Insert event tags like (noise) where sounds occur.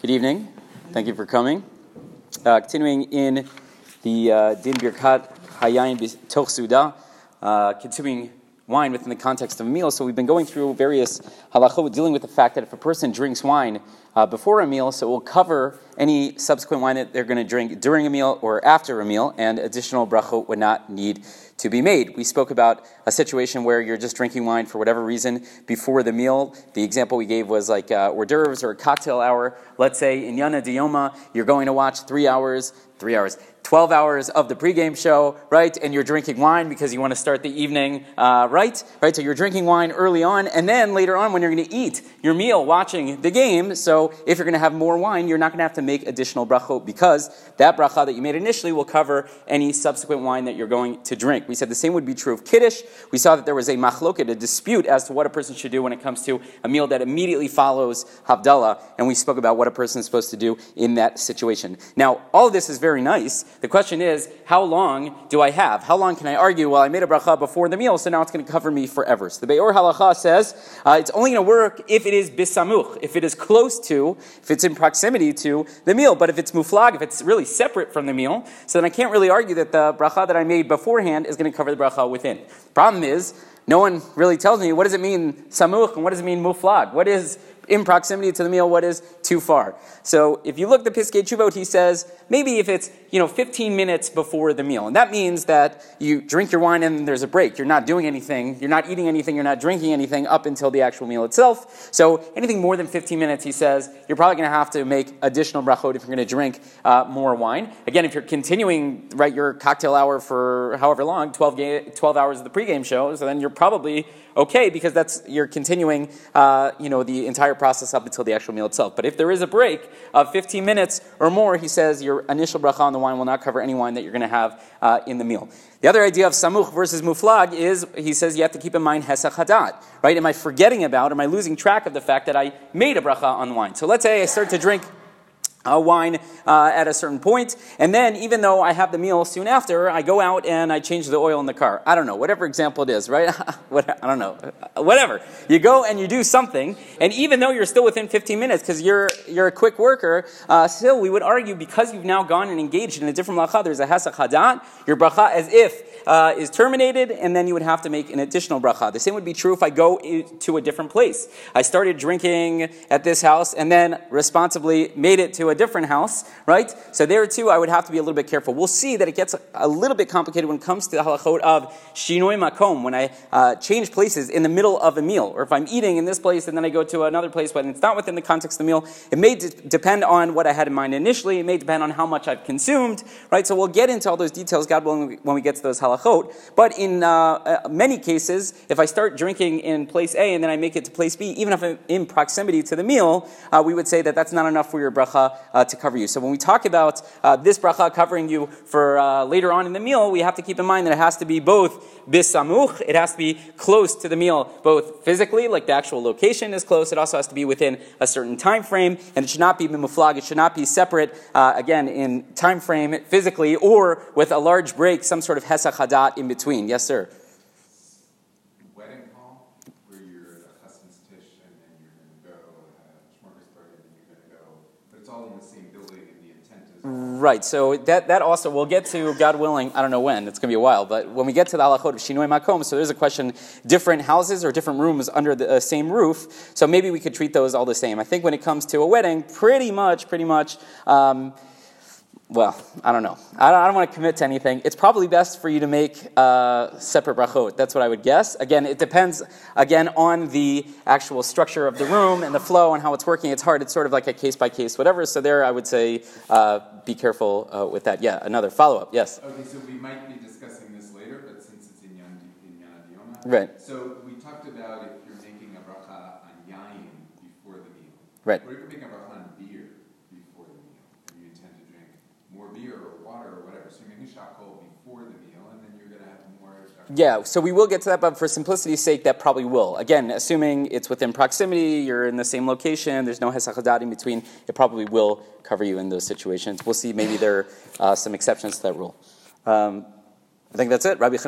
Good evening. Thank you for coming. Uh, continuing in the uh, Din Birkat Hayayin Toch Suda, uh, consuming wine within the context of a meal. So we've been going through various halachot dealing with the fact that if a person drinks wine uh, before a meal, so it will cover any subsequent wine that they're going to drink during a meal or after a meal, and additional brachot would not need to be made. We spoke about a situation where you're just drinking wine for whatever reason before the meal. The example we gave was like uh, hors d'oeuvres or a cocktail hour. Let's say in Yana Dioma, you're going to watch three hours, three hours, 12 hours of the pregame show, right? And you're drinking wine because you want to start the evening, uh, right? Right? So you're drinking wine early on, and then later on when you're going to eat your meal watching the game. So if you're going to have more wine, you're not going to have to make additional brachot because that bracha that you made initially will cover any subsequent wine that you're going to drink. We said the same would be true of Kiddush. We saw that there was a machloket, a dispute as to what a person should do when it comes to a meal that immediately follows Havdalah, and we spoke about what a person is supposed to do in that situation. Now, all of this is very nice. The question is, how long do I have? How long can I argue? Well, I made a bracha before the meal, so now it's going to cover me forever. So the Biur Halacha says uh, it's only going to work if it is bisamuch, if it is close to, if it's in proximity to the meal. But if it's muflag, if it's really separate from the meal, so then I can't really argue that the bracha that I made beforehand is going to cover the bracha within. Problem is, no one really tells me what does it mean samuch and what does it mean muflag. What is in proximity to the meal, what is too far. So if you look at the Piskei Teshuvot, he says maybe if it's you know 15 minutes before the meal, and that means that you drink your wine and there's a break. You're not doing anything, you're not eating anything, you're not drinking anything up until the actual meal itself. So anything more than 15 minutes, he says, you're probably going to have to make additional brachot if you're going to drink uh, more wine. Again, if you're continuing right your cocktail hour for however long, 12, ga- 12 hours of the pregame show, so then you're probably okay because that's you're continuing uh, you know the entire process up until the actual meal itself. But if there is a break of 15 minutes or more, he says your initial bracha on the wine will not cover any wine that you're going to have uh, in the meal. The other idea of samuch versus muflag is he says you have to keep in mind hesach hadat, right? Am I forgetting about? Am I losing track of the fact that I made a bracha on wine? So let's say I start to drink uh, wine uh, at a certain point, and then even though I have the meal soon after, I go out and I change the oil in the car. I don't know, whatever example it is, right? (laughs) I don't know, whatever. You go and you do something, and even though you're still within 15 minutes because you're you're a quick worker, uh, still we would argue because you've now gone and engaged in a different bracha. There's a hesach hadat, your bracha as if uh, is terminated, and then you would have to make an additional bracha. The same would be true if I go to a different place. I started drinking at this house, and then responsibly made it to a different house, right? So there too, I would have to be a little bit careful. We'll see that it gets a little bit complicated when it comes to the halachot of shinoi makom, when I uh, change places in the middle of a meal, or if I'm eating in this place and then I go to another place, but it's not within the context of the meal. It may d- depend on what I had in mind initially. It may depend on how much I've consumed, right? So we'll get into all those details, God willing, when we get to those halachot. But in uh, uh, many cases, if I start drinking in place A and then I make it to place B, even if I'm in proximity to the meal, uh, we would say that that's not enough for your bracha uh, to cover you. So when we talk about uh, this bracha covering you for uh, later on in the meal, we have to keep in mind that it has to be both bisamuch, it has to be close to the meal, both physically, like the actual location is close, it also has to be within a certain time frame, and it should not be muflag, it should not be separate, again, in time frame physically, or with a large break, some sort of hesach hadat in between. Yes, sir. Wedding hall, where you're at a husband's tish and then you're going to go have a smorgasbord and then you're going to go, but it's all in the same building and the intent is. Right. So that that also we'll get to God willing. I don't know when. It's going to be a while. But when we get to the halachot of shinoi makom, so there's a question: different houses or different rooms under the uh, same roof. So maybe we could treat those all the same. I think when it comes to a wedding, pretty much, pretty much. Um, well, I don't know. I don't, I don't, want to commit to anything. It's probably best for you to make uh, separate brachot. That's what I would guess. Again, it depends, again, on the actual structure of the room and the flow and how it's working. It's hard. It's sort of like a case by case, whatever. So there, I would say uh, be careful uh, with that. Yeah, another follow up. Yes? Okay, so we might be discussing this later, but since it's in Yana, in. Right. So we talked about if you're making a bracha on yayin before the meal. Right. Or if you're making a bracha on beer before the meal, and you intend to drink more beer or water or whatever. So you're making shakol before the meal, and then you're going to have more. Yeah, so we will get to that, but for simplicity's sake, that probably will. Again, assuming it's within proximity, you're in the same location, there's no hesach in between, it probably will cover you in those situations. We'll see maybe there are uh, some exceptions to that rule. Um, I think that's it. Rabbi